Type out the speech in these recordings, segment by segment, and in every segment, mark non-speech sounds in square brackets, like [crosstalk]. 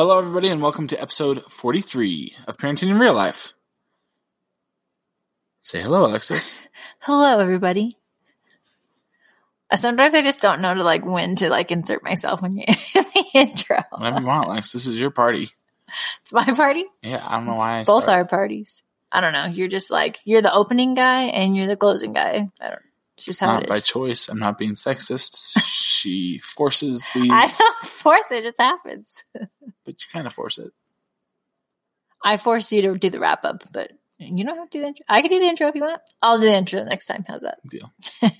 Hello, everybody, and welcome to episode 43 of Parenting in Real Life. Say hello, Alexis. [laughs] Hello, everybody. Uh, Sometimes I just don't know to like when to like insert myself when you're [laughs] in the intro. Whatever you want, Alex. This is your party. It's my party. Yeah, I don't know why I Both our parties. I don't know. You're just like you're the opening guy and you're the closing guy. I don't. It's just how Not it by choice. I'm not being sexist. she forces [laughs] these, I don't force it. It just happens. [laughs] but you kind of force it. I force you to do the wrap up, but you don't have to do the intro. I can do the intro if you want. I'll do the intro next time. How's that? deal. [laughs]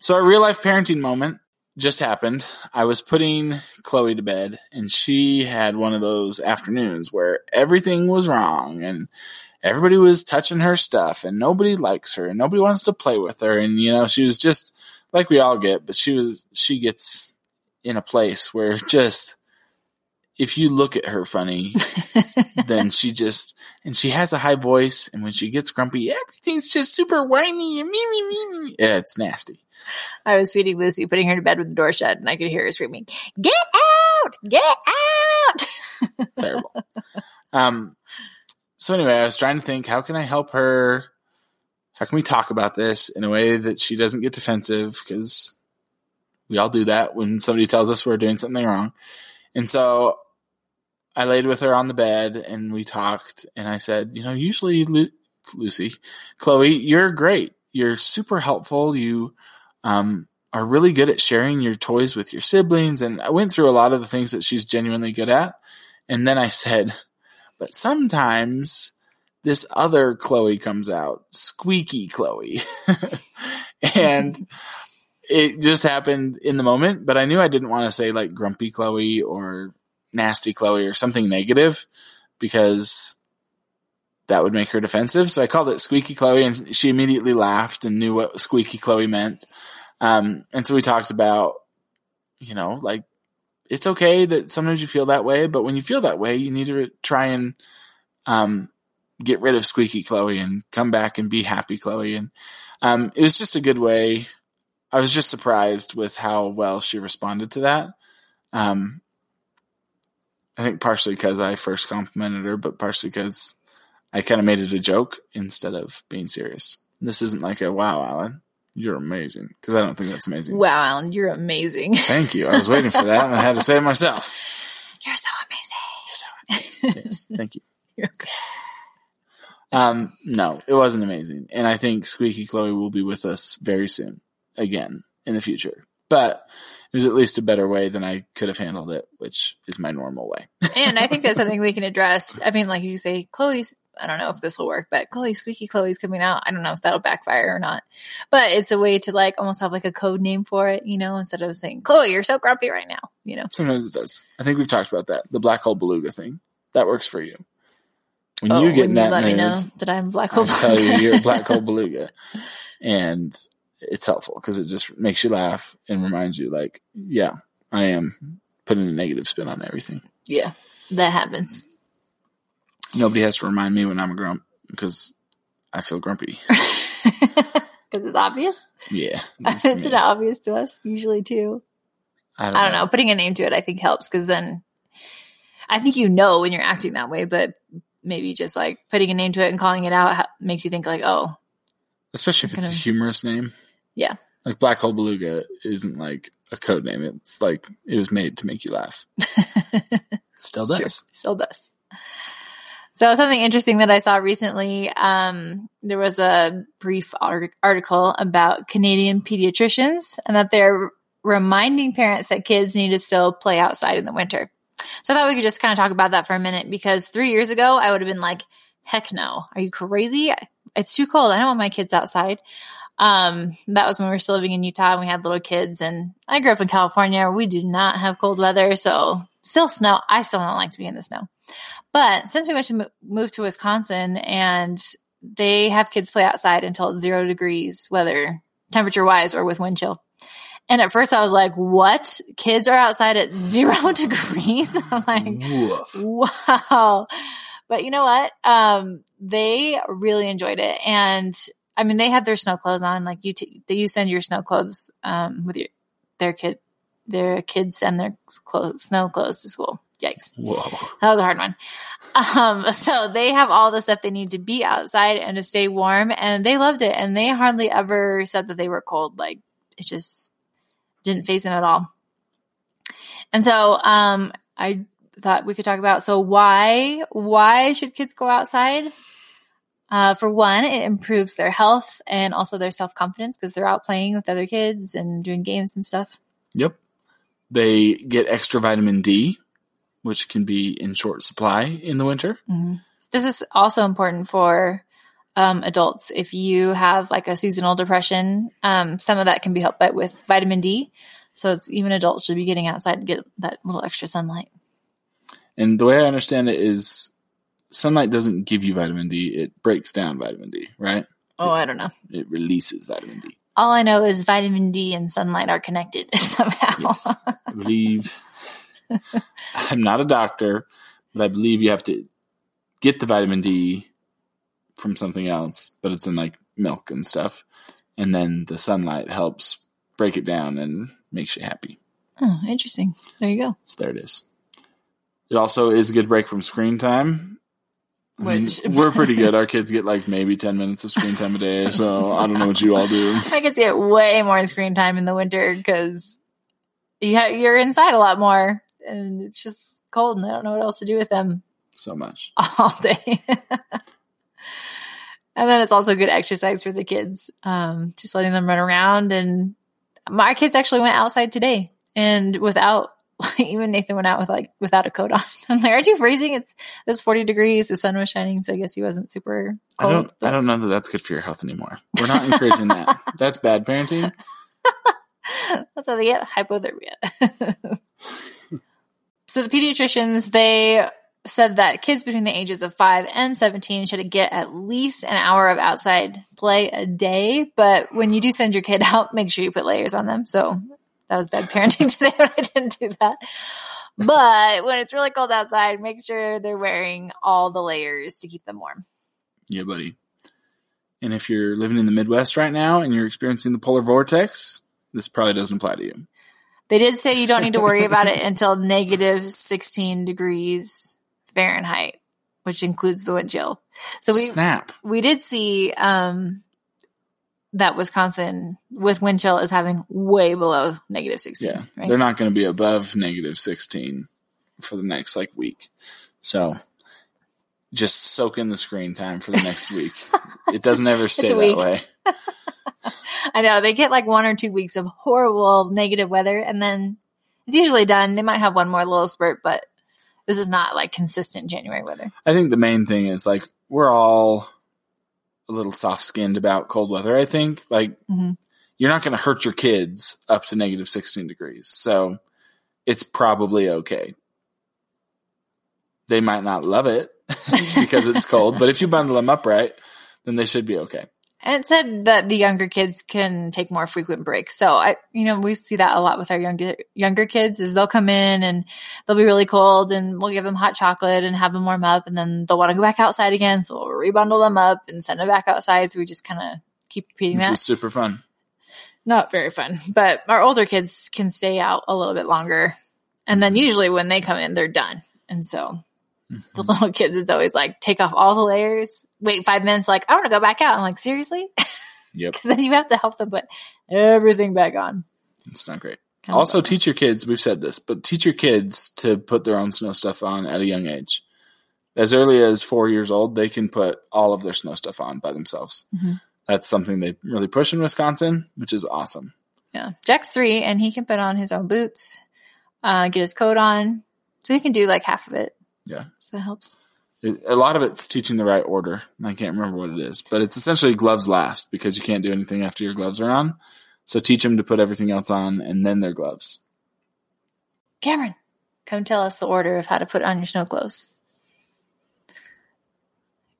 so our real life parenting moment just happened. I was putting Chloe to bed and she had one of those afternoons where everything was wrong and everybody was touching her stuff and nobody likes her and nobody wants to play with her and you know she was just like we all get but she was she gets in a place where just if you look at her funny [laughs] then she just and she has a high voice and when she gets grumpy everything's just super whiny and me me me me yeah it's nasty I was feeding Lucy, putting her to bed with the door shut, and I could hear her screaming, "Get out! Get out!" terrible um so anyway i was trying to think how can i help her? How can we talk about this in a way that she doesn't get defensive? Because we all do that when somebody tells us we're doing something wrong. And so i laid with her on the bed and we talked and i said you know usually Lu- lucy chloe you're great. You're super helpful. You um, are really good at sharing your toys with your siblings. And i went through a lot of the things that she's genuinely good at. And then i said but sometimes this other Chloe comes out, squeaky Chloe. [laughs] and it just happened in the moment, but I knew I didn't want to say like grumpy Chloe or nasty Chloe or something negative because that would make her defensive. So I called it squeaky Chloe and she immediately laughed and knew what squeaky Chloe meant. Um, and so we talked about, you know, like it's okay that sometimes you feel that way, but when you feel that way, you need to try and um, get rid of squeaky Chloe and come back and be happy Chloe. And um, it was just a good way. I was just surprised with how well she responded to that. Um, I think partially because I first complimented her, but partially because I kind of made it a joke instead of being serious. This isn't like a wow, Alan, you're amazing because I don't think that's amazing. wow, Alan, you're amazing. [laughs] Thank you. I was waiting for that and I had to say it myself. [laughs] You're so amazing. Yes, [laughs] thank you. You're okay. Um, no, it wasn't amazing. And I think Squeaky Chloe will be with us very soon again in the future. But it was at least a better way than I could have handled it, which is my normal way. and I think that's something we can address. I mean, like you say, Chloe's. I don't know if this will work, but Chloe, Squeaky Chloe's coming out. I don't know if that'll backfire or not. But it's a way to like almost have like a code name for it, you know, instead of saying, Chloe, you're so grumpy right now, you know. Sometimes it does. I think we've talked about that. The black hole beluga thing. That works for you. When Oh, you get when that let me know that I'm black I'll hole. tell you you're a black hole beluga. [laughs] And it's helpful because it just makes you laugh and reminds you like, yeah, I am putting a negative spin on everything. yeah, that happens. Nobody has to remind me when I'm a grump because I feel grumpy. [laughs] Because it's obvious. Yeah. [laughs] It's not obvious to us usually too. I don't, I don't know. Putting a name to it, I think helps because then I think you know when you're acting that way, but maybe just like putting a name to it and calling it out makes you think like, oh, Especially if it's a Kind of- humorous name. Yeah. Like Black Hole Beluga isn't like a code name. It's like it was made to make you laugh. [laughs] Still does. Still does. So something interesting that I saw recently, um, there was a brief art- article about Canadian pediatricians and that they're reminding parents that kids need to still play outside in the winter. So I thought we could just kind of talk about that for a minute because three years ago I would have been like, heck no, are you crazy? It's too cold. I don't want my kids outside. Um, that was when we were still living in Utah and we had little kids. And I grew up in California. We do not have cold weather. So still snow. I still don't like to be in the snow. But since we went to move to Wisconsin and they have kids play outside until it's zero degrees, whether temperature wise or with wind chill. And at first I was like, what? Kids are outside at [laughs] zero [laughs] degrees? [laughs] I'm like, Woof. wow. But you know what? Um, they really enjoyed it. And I mean, they had their snow clothes on. Like you, t- you send your snow clothes, um, with your, their kid, their kids send their clothes, snow clothes to school. Yikes. Whoa. That was a hard one. Um, [laughs] so they have all the stuff they need to be outside and to stay warm, and they loved it. And they hardly ever said that they were cold. Like it just didn't phase them at all. And so, um, I thought we could talk about so why why should kids go outside? Uh, for one, it improves their health and also their self confidence because they're out playing with other kids and doing games and stuff. Yep. They get extra vitamin D, which can be in short supply in the winter. This is also important for um, adults. If you have like a seasonal depression, um, some of that can be helped by with vitamin D. So it's even adults should be getting outside to get that little extra sunlight. And the way I understand it is sunlight doesn't give you vitamin D, it breaks down vitamin D, right? Oh, I don't know. It releases vitamin D. All I know is vitamin D and sunlight are connected [laughs] somehow. Yes. I believe [laughs] I'm not a doctor, but I believe you have to get the vitamin D from something else, but it's in like milk and stuff. And then the sunlight helps break it down and makes you happy. Oh, interesting. There you go. So there it is. It also is a good break from screen time. I mean, Which- [laughs] we're pretty good. Our kids get like maybe 10 minutes of screen time a day. So I don't know what you all do. [laughs] I get get way more screen time in the winter because you ha- you're inside a lot more and it's just cold and I don't know what else to do with them. So much. [laughs] all day. and then it's also good exercise for the kids. Um, just letting them run around. And my kids actually went outside today and without, [laughs] even Nathan went out with like, without a coat on. [laughs] I'm like, aren't you freezing? It's, it's 40 degrees. The sun was shining. So I guess he wasn't super I don't. I don't know that that's good for your health anymore. We're not encouraging that. That's bad parenting. [laughs] That's how they get hypothermia. [laughs] so the pediatricians, they said that kids between the ages of 5 and 17 should get at least an hour of outside play a day. But when you do send your kid [laughs] out, make sure you put layers on them. So that was bad parenting today I didn't do that. But when it's really cold outside, make sure they're wearing all the layers to keep them warm. Yeah, buddy. And if you're living in the Midwest right now and you're experiencing the polar vortex, this probably doesn't apply to you. They did say you don't need to worry about it until negative 16 degrees Fahrenheit, which includes the wind chill. So we Snap. we did see um, that Wisconsin with wind chill is having way below negative 16. Yeah, right? they're not going to be above negative 16 for the next like week. So just soak in the screen time for the next week. [laughs] It doesn't ever stay that way. [laughs] I know they get like one or two weeks of horrible negative weather, and then it's usually done. They might have one more little spurt, but this is not like consistent January weather. I think the main thing is like we're all a little soft skinned about cold weather. I think like Mhm. you're not going to hurt your kids up to negative 16 degrees. So it's probably okay. They might not love it [laughs] because it's cold, but if you bundle them up right, then they should be okay. And it said that the younger kids can take more frequent breaks. So I, you know, we see that a lot with our younger younger kids. Is they'll come in and they'll be really cold, and we'll give them hot chocolate and have them warm up, and then they'll want to go back outside again. So we'll rebundle them up and send them back outside. So we just kind of keep repeating that. Which that. is super fun. Not very fun, but our older kids can stay out a little bit longer, and then mm-hmm. usually when they come in, they're done. And so the little kids, it's always like take off all the layers, wait five minutes, like I want to go back out. I'm like, seriously. [laughs] Yep. because then you have to help them put everything back on. It's not great. Kind Also, teach your kids, we've said this, but teach your kids to put their own snow stuff on at a young age. As early as four years old, they can put all of their snow stuff on by themselves. Mhm. That's something they really push in Wisconsin, which is awesome. yeah, Jack's three, and he can put on his own boots, uh, get his coat on, so he can do like half of it. Yeah. so that helps. It, a lot of it's teaching the right order. and I can't remember what it is, but it's essentially gloves last because you can't do anything after your gloves are on. So teach them to put everything else on and then their gloves. Cameron, Come tell us the order of how to put on your snow clothes.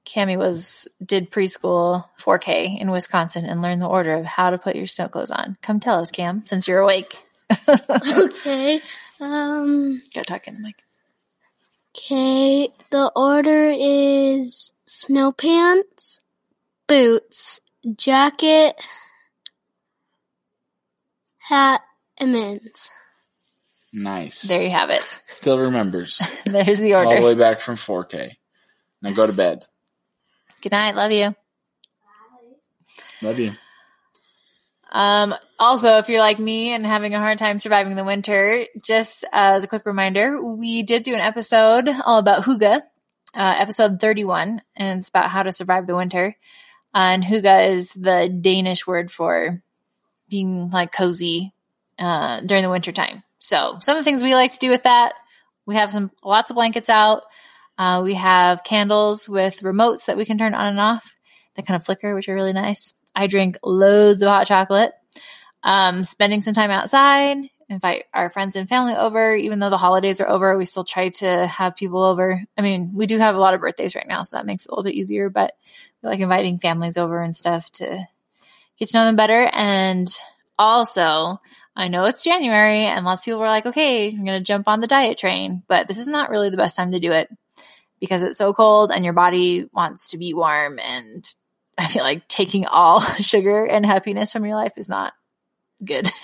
Cami was did preschool 4K in Wisconsin and learned the order of how to put your snow clothes on. Come tell us, Cam, since you're awake. [laughs] Okay. Um. Go talk in the mic. Okay. The order is snow pants, boots, jacket, hat, and mittens. Nice. There you have it. [laughs] Still remembers. [laughs] There's the order. All the way back from 4K. Now go to bed. Good night. Love you. Love you. Um, also, if you're like me and having a hard time surviving the winter, just as a quick reminder, we did do an episode all about Hygge, uh, episode 31, and it's about how to survive the winter. and Hygge is the Danish word for being like cozy uh, during the winter time. So, some of the things we like to do with that, we have some lots of blankets out. Uh, we have candles with remotes that we can turn on and off that kind of flicker, which are really nice. I drink loads of hot chocolate. Um, spending some time outside, invite our friends and family over. Even though the holidays are over, we still try to have people over. I mean, we do have a lot of birthdays right now, so that makes it a little bit easier, but like inviting families over and stuff to get to know them better. And also, I know it's January and lots of people were like, okay, I'm going to jump on the diet train, but this is not really the best time to do it because it's so cold and your body wants to be warm and I feel like taking all [laughs] sugar and happiness from your life is not good. [laughs]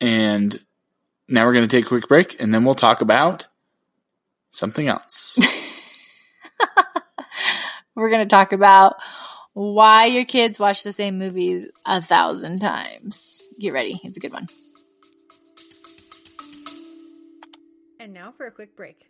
And now we're going to take a quick break and then we'll talk about something else. [laughs] We're going to talk about why your kids watch the same movies a thousand times. Get ready. It's a good one. And now for a quick break.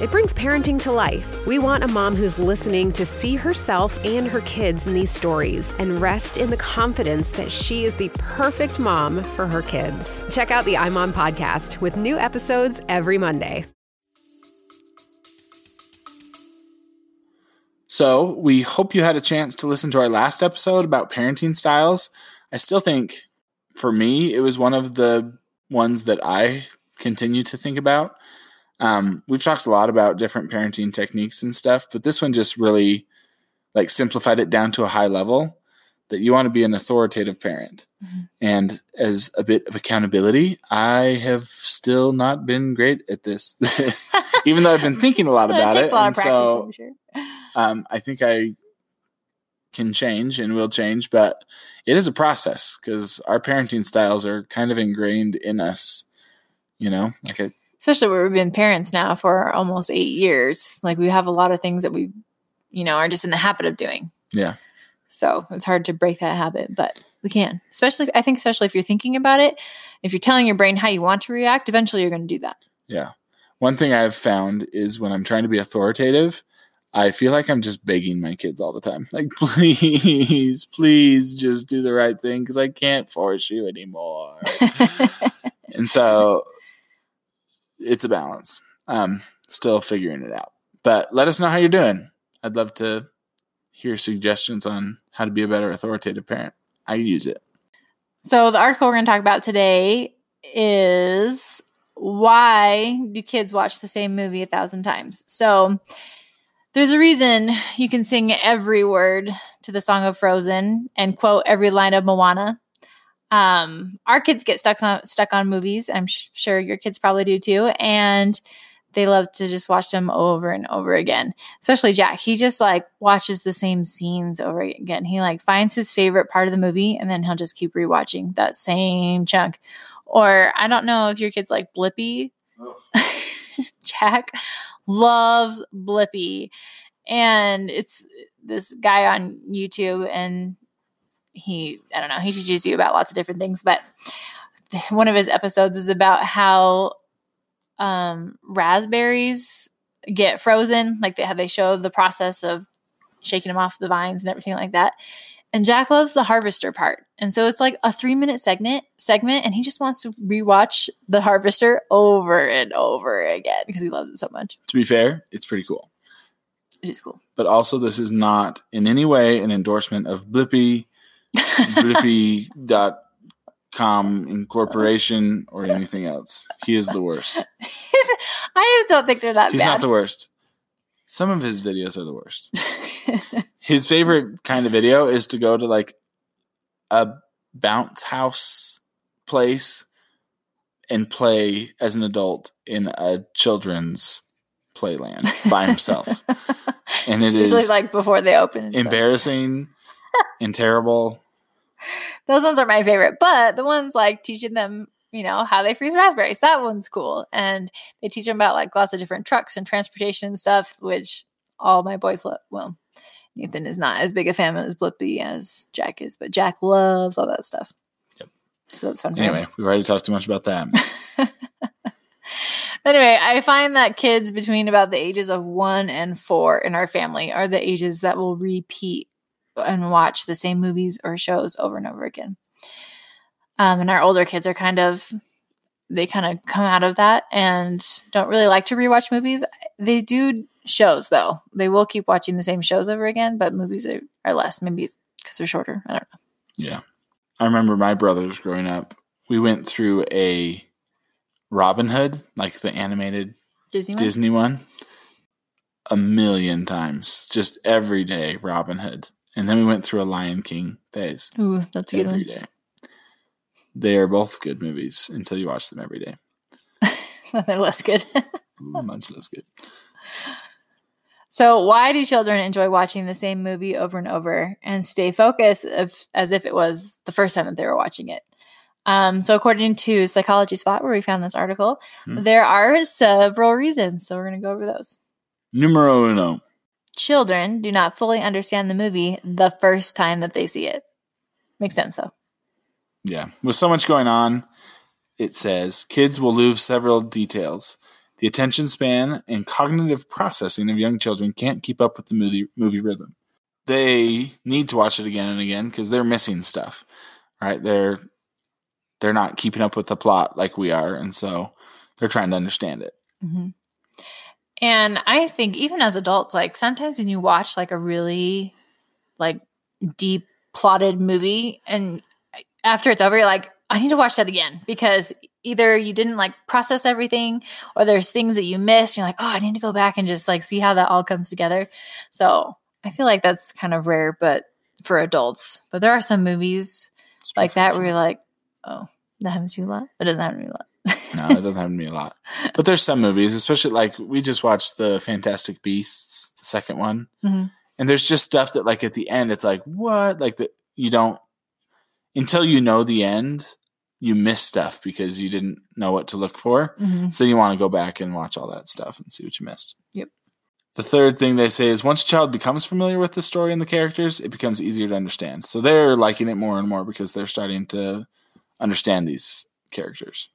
it brings parenting to life. We want a mom who's listening to see herself and her kids in these stories and rest in the confidence that she is the perfect mom for her kids. Check out the iMom podcast with new episodes every Monday. So we hope you had a chance to listen to our last episode about parenting styles. I still think for me, it was one of the ones that I continue to think about. Um, we've talked a lot about different parenting techniques and stuff, but this one just really like simplified it down to a high level that you want to be an authoritative parent. And as a bit of accountability, I have still not been great at this, [laughs] even though I've been thinking a lot [laughs] about it it. lot And of practice, so I'm sure. um, I think I can change and will change, but it is a process because our parenting styles are kind of ingrained in us. You know, like I, Especially where we've been parents now for almost eight years. Like we have a lot of things that we, you know, are just in the habit of doing. yeah, So it's hard to break that habit, but we can. Especially, I think, especially if you're thinking about it, if you're telling your brain how you want to react, eventually you're going to do that. yeah. One thing I've found is when I'm trying to be authoritative, I feel like I'm just begging my kids all the time. [laughs] Like, please, please just do the right thing because I can't force you anymore. [laughs] and so it's a balance. Um, still figuring it out. But let us know how you're doing. I'd love to hear suggestions on how to be a better authoritative parent. I use it. So the article we're going to talk about today is why do kids watch the same movie a thousand times? So there's a reason you can sing every word to the song of Frozen and quote every line of Moana. Um, our kids get stuck on stuck on movies. I'm sh- sure your kids probably do too, and they love to just watch them over and over again. Especially Jack, he just like watches the same scenes over again. He like finds his favorite part of the movie, and then he'll just keep rewatching that same chunk. Or I don't know if your kids like Blippi. [laughs] Jack loves Blippi, and it's this guy on YouTube, and he I don't know he teaches you about lots of different things, but [laughs] one of his episodes is about how um, raspberries get frozen. Like they had they show the process of shaking them off the vines and everything like that. And Jack loves the harvester part. And so it's like a three minute segment segment, and he just wants to rewatch the harvester over and over again because he loves it so much. To be fair, it's pretty cool. It is cool. But also, this is not in any way an endorsement of Blippi, Blippi.com Incorporation, or anything else. He is the worst. [laughs] I don't think they're that He's bad. not the worst. Some of his videos are the worst. His favorite kind of video is to go to like a bounce house place and play as an adult in a children's playland by himself. [laughs] And it It's usually is like before they open. embarrassing and terrible. Those ones are my favorite. But the ones like teaching them, you know, how they freeze raspberries, that one's cool. And they teach them about like lots of different trucks and transportation and stuff, which all my boys love. Well, Nathan is not as big a fan of Blippi as Jack is, but Jack loves all that stuff. Yep. So that's fun. Anyway, we've already talked too much about that. [laughs] Anyway, I find that kids between about the ages of one and four in our family are the ages that will repeat and watch the same movies or shows over and over again. Um, and our older kids are kind of, they kind of come out of that and don't really like to rewatch movies. They do shows though. They will keep watching the same shows over again, but movies are, are less. Maybe because they're shorter. I don't know. Yeah. I remember my brothers growing up. We went through a Robin Hood, like the animated Disney one? Disney one, a million times. Just every day, Robin Hood. And then we went through a Lion King phase Ooh, that's a good every one. day. They are both good movies until you watch them every day. [laughs] they're less good. Much less good. So, why do children enjoy watching the same movie over and over and stay focused if, as if it was the first time that they were watching it? Um, so, according to Psychology Spot, where we found this article, Hmm. there are several reasons. So, we're going to go over those. Numero uno. Children do not fully understand the movie the first time that they see it. Makes sense, though. Yeah. With so much going on, it says kids will lose several details. The attention span and cognitive processing of young children can't keep up with the movie movie rhythm. They need to watch it again and again because they're missing stuff. Right? They're they're not keeping up with the plot like we are, and so they're trying to understand it. hmm And I think even as adults, like sometimes when you watch like a really like deep plotted movie and after it's over, you're like, I need to watch that again because either you didn't like process everything or there's things that you missed. You're like, oh, I need to go back and just like see how that all comes together. So I feel like that's kind of rare, but for adults. But there are some movies like that where you're like, oh, that happens to you a lot. It doesn't happen to me a lot. No, it doesn't happen to me a lot. But there's some movies, especially like we just watched the Fantastic Beasts, the second one, Mhm. and there's just stuff that like at the end, it's like what, like that you don't until you know the end, you miss stuff because you didn't know what to look for. Mhm. So you want to go back and watch all that stuff and see what you missed. Yep. The third thing they say is once a child becomes familiar with the story and the characters, it becomes easier to understand. So they're liking it more and more because they're starting to understand these characters.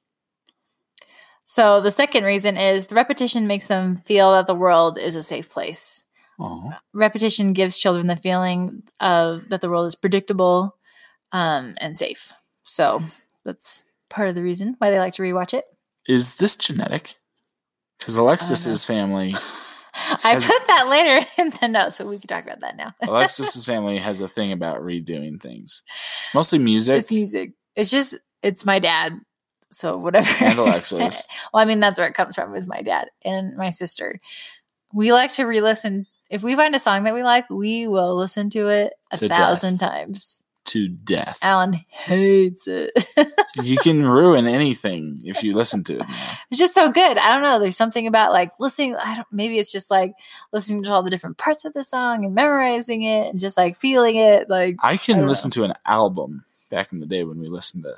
So the second reason is the repetition makes them feel that the world is a safe place. Aw. Repetition gives children the feeling of that the world is predictable um, and safe. So that's part of the reason why they like to rewatch it. Is this genetic? Because Alexis's family, [laughs] I Has- put that later [laughs] in the notes, so we can talk about that now. [laughs] Alexis's family has a thing about redoing things, mostly music. it's music. It's just it's my dad. So whatever. And Alexis. [laughs] well, I mean that's where it comes from. Is my dad and my sister. We like to re-listen. If we find a song that we like, we will listen to it a To death. thousand times. to death. Alan hates it. [laughs] you can ruin anything if you listen to it. now. it's just so good. I don't know. There's something about like listening. I don't. Maybe it's just like listening to all the different parts of the song and memorizing it and just like feeling it. Like I can I listen to an album back in the day when we listened to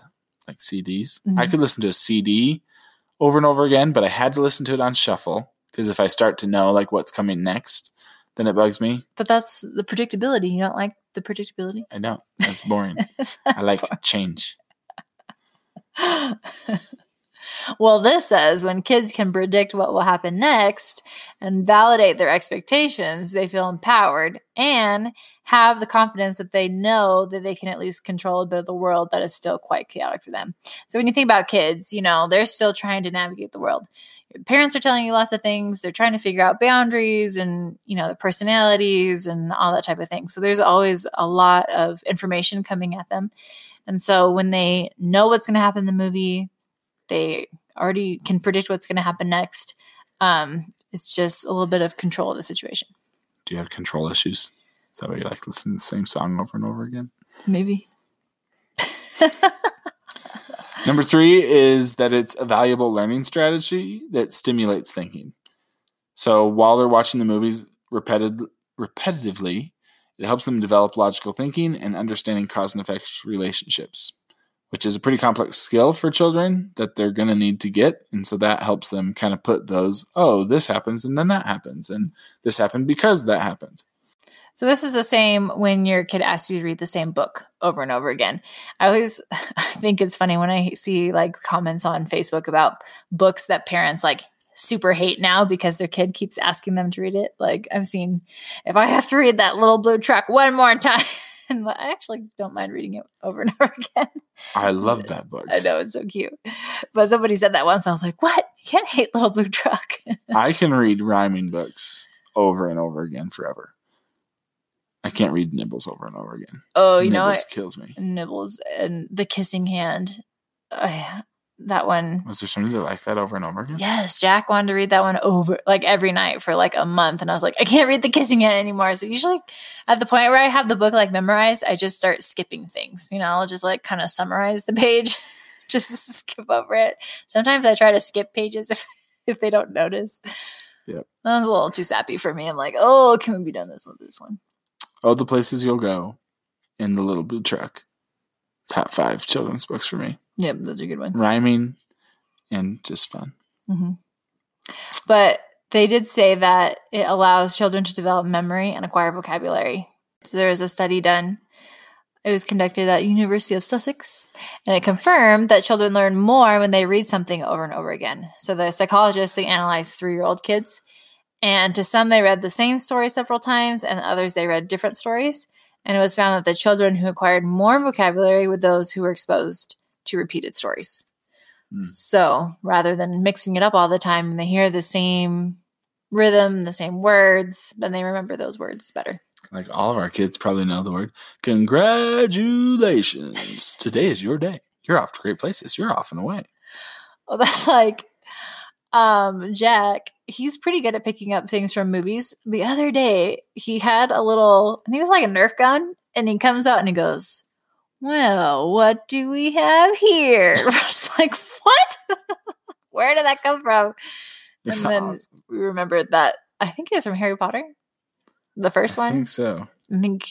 like CDs. I Mhm. could listen to a CD over and over again, but I had to listen to it on shuffle because if I start to know like what's coming next, then it bugs me. But that's the predictability. You don't like the predictability? I know that's boring. [laughs] I like change. [laughs] Well, this says when kids can predict what will happen next and validate their expectations, they feel empowered and have the confidence that they know that they can at least control a bit of the world that is still quite chaotic for them. So when you think about kids, you know, they're still trying to navigate the world. Your parents are telling you lots of things. They're trying to figure out boundaries and, you know, the personalities and all that type of thing. So there's always a lot of information coming at them. And so when they know what's going to happen in the movie, they already can predict what's going to happen next. Um, it's just a little bit of control of the situation. Do you have control issues? Is that why you like listening to the same song over and over again? Maybe. [laughs] Number three is that it's a valuable learning strategy that stimulates thinking. So while they're watching the movies repeted, repetitively, it helps them develop logical thinking and understanding cause and effect relationships, which is a pretty complex skill for children that they're going to need to get. And so that helps them kind of put those, oh, this happens and then that happens. And this happened because that happened. So this is the same when your kid asks you to read the same book over and over again. I always [laughs] think it's funny when I see like comments on Facebook about books that parents like super hate now because their kid keeps asking them to read it. Like I've seen if I have to read that little blue truck one more [laughs] time. [laughs] And I actually don't mind reading it over and [laughs] over again. I love that book. I know it's so cute. But somebody said that once. I was like, what? You can't hate Little Blue Truck. [laughs] I can read rhyming books over and over again forever. I can't read Nibbles over and over again. oh, you know Nibbles kills me. Nibbles and The Kissing Hand. Uh, that one. Was there somebody that liked that over and over again? Yes, Jack wanted to read that one over like every night for like a month. And I was like, I can't read The Kissing Hand anymore. So usually at the point where I have the book like memorized, I just start skipping things. You know, I'll just like kind of summarize the page, [laughs] just skip over it. Sometimes I try to skip pages [laughs] if if they don't notice. Yep. That was a little too sappy for me. I'm like, oh, can we be done this with this one? Oh, the places you'll go in the little blue truck. Top five children's books for me. Yep, those are good ones. Rhyming and just fun. hmm But they did say that it allows children to develop memory and acquire vocabulary. So there was a study done. It was conducted at University of Sussex, and it confirmed that children learn more when they read something over and over again. So the psychologists they analyzed three-year-old kids, and to some they read the same story several times, and others they read different stories. And it was found that the children who acquired more vocabulary were those who were exposed to repeated stories. Hmm. So rather than mixing it up all the time and they hear the same rhythm, the same words, then they remember those words better. Like all of our kids probably know the word congratulations. Today is your day. You're off to great places. You're off and away. Well, [laughs] that's like um Jack, he's pretty good at picking up things from movies. The other day, he had a little, I think it was like a Nerf gun, and he comes out and he goes, Well, what do we have here? [laughs] I was like, What? [laughs] Where did that come from? And then awesome. we remembered that I think it was from Harry Potter, the first I one. I think so. I think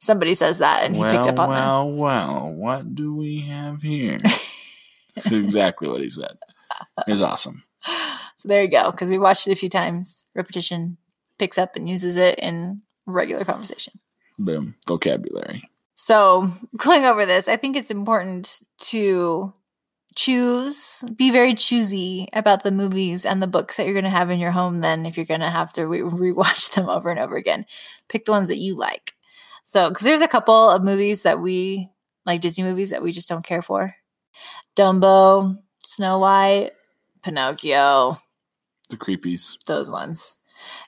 somebody says that, and he picked up on that. well, well, what do we have here? That's exactly what he said. It was awesome. [laughs] So there you go. Because we watched it a few times. Repetition picks up and uses it in regular conversation. Boom. Vocabulary. So [laughs] going over this, I think it's important to choose, be very choosy about the movies and the books that you're going to have in your home. Then, if you're going to have to re- [laughs] rewatch them over and over again, pick the ones that you like. So, because there's a couple of movies that we like Disney movies that we just don't care for Dumbo, Snow White, Pinocchio, The creepies. those ones.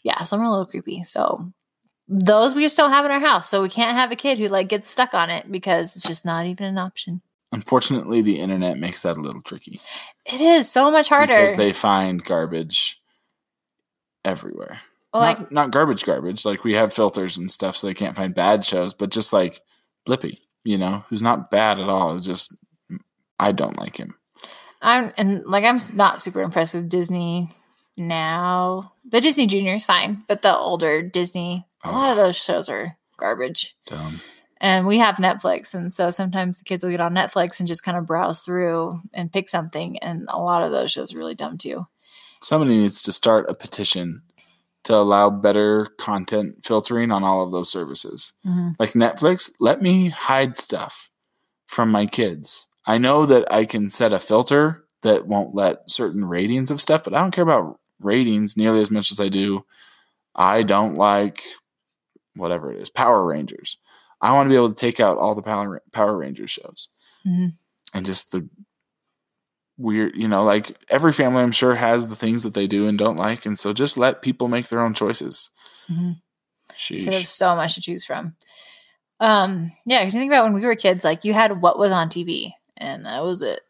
Yeah, some are a little creepy. So those we just don't have in our house. So we can't have a kid who like gets stuck on it because it's just not even an option. Unfortunately, the internet makes that a little tricky It is so much harder. because they find garbage everywhere. Well, like not, not garbage, garbage. Like we have filters and stuff, so they can't find bad shows. But just like Blippi, you know, who's not bad at all. It's just I don't like him. I'm and like I'm not super impressed with Disney now. The Disney Junior is fine, but the older Disney, a lot of those shows are garbage. Dumb. And we have Netflix, and so sometimes the kids will get on Netflix and just kind of browse through and pick something. And a lot of those shows are really dumb too. Somebody needs to start a petition to allow better content filtering on all of those services. Mhm. Like Netflix, let me hide stuff from my kids. I know that I can set a filter that won't let certain ratings of stuff, but I don't care about ratings nearly as much as I do. I don't like whatever it is, Power Rangers. I want to be able to take out all the Power Power Rangers shows Mhm. and just the weird, you know, like every family I'm sure has the things that they do and don't like, and so just let people make their own choices. Mhm. So there's so much to choose from. Um, yeah, because you think about when we were kids, like you had what was on TV, and that was it.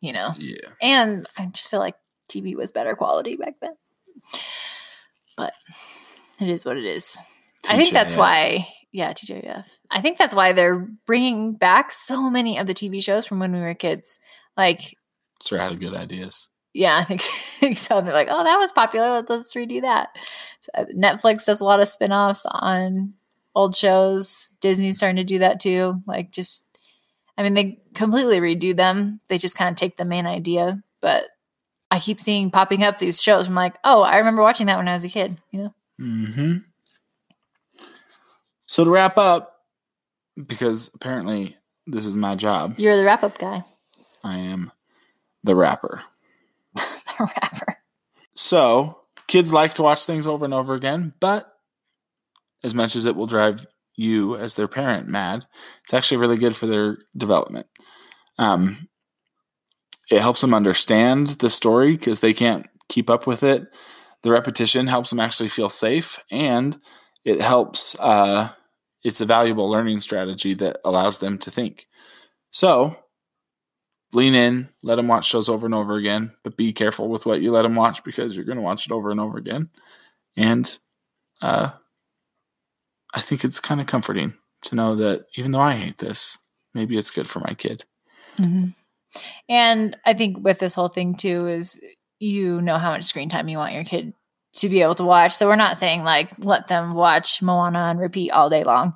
You know, yeah. and I just feel like TV was better quality back then. But it is what it is. I think that's why, yeah, TJF. I think that's why they're bringing back so many of the TV shows from when we were kids. Like, Sir had good ideas. yeah, [laughs] I think, think so. They're like, oh, that was popular. Let- Let's redo that. So, uh, Netflix does a lot of spin offs on old shows. Disney's starting to do that too. Like, just, I mean, they completely redo them. They just kind of take the main idea. But I keep seeing popping up these shows. I'm like, oh, I remember watching that when I was a kid, you know? hmm So to wrap up, because apparently this is my job, You're the wrap up guy, I am the rapper. [laughs] the rapper. So kids like to watch things over and over again, but as much as it will drive you as their parent mad, it's actually really good for their development. Um, it helps them understand the story because they can't keep up with it. The repetition helps them actually feel safe, and it helps. Uh, it's a valuable learning strategy that allows them to think. So lean in, let them watch shows over and over again, but be careful with what you let them watch because you're going to watch it over and over again. And uh, I think it's kind of comforting to know that even though I hate this, maybe it's good for my kid. Mm-hmm. And I think with this whole thing too is you know how much screen time you want your kid to be able to watch. So we're not saying like let them watch Moana and repeat all day long.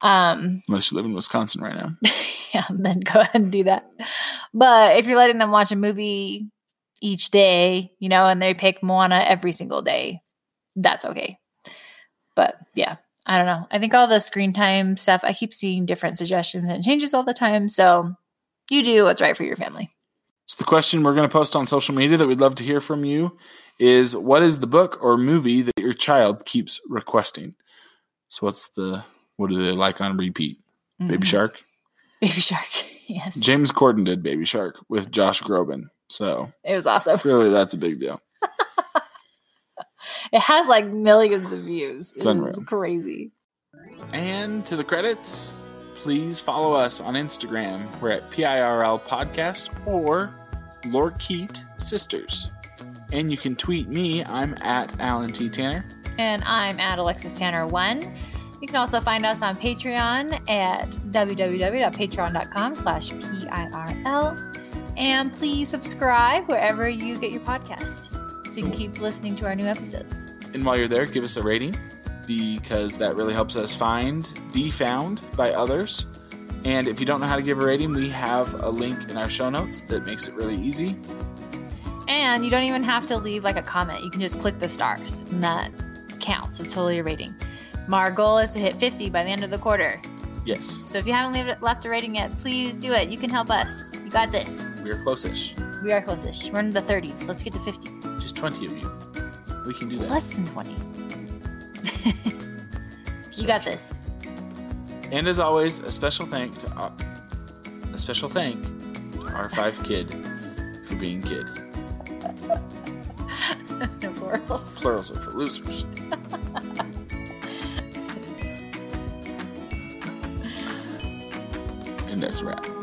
Um, [laughs] Unless you live in Wisconsin right now. [laughs] yeah, then go ahead and do that. But if you're letting them watch a movie each day, you know, and they pick Moana every single day, that's okay. But yeah, I don't know. I think all the screen time stuff, I keep seeing different suggestions and changes all the time. So you do what's right for your family. So the question we're going to post on social media that we'd love to hear from you is what is the book or movie that your child keeps requesting? So what's the what do they like on repeat? Baby Mhm. Shark. Baby Shark. [laughs] Yes. James Corden did Baby Shark with Josh Groban. So it was awesome. really that's a big deal. [laughs] It has like millions of views. It's crazy. And to the credits, please follow us on Instagram. We're at PIRL Podcast or Lorikeet Sisters. And you can tweet me. I'm at Alan T. Tanner. And I'm at Alexis Tanner one. You can also find us on Patreon at www.patreon.com slash P-I-R-L. And please subscribe wherever you get your podcast so you can keep listening to our new episodes. And while you're there, give us a rating because that really helps us find, be found by others. And if you don't know how to give a rating, we have a link in our show notes that makes it really easy. And you don't even have to leave like a comment. You can just click the stars and that counts. It's totally a rating. Our goal is to hit 50 by the end of the quarter. Yes, So if you haven't left a rating yet, please do it. You can help us. You got this. we're close-ish. We are close-ish. We're in the 30s. Let's get to 50. Just 20 of you. We can do that. Less than 20. [laughs] you got this. And as always, a special thank to our, a special thank to our five kid for being kid. [laughs] no plurals. Plurals are for losers. [laughs] and that's a wrap.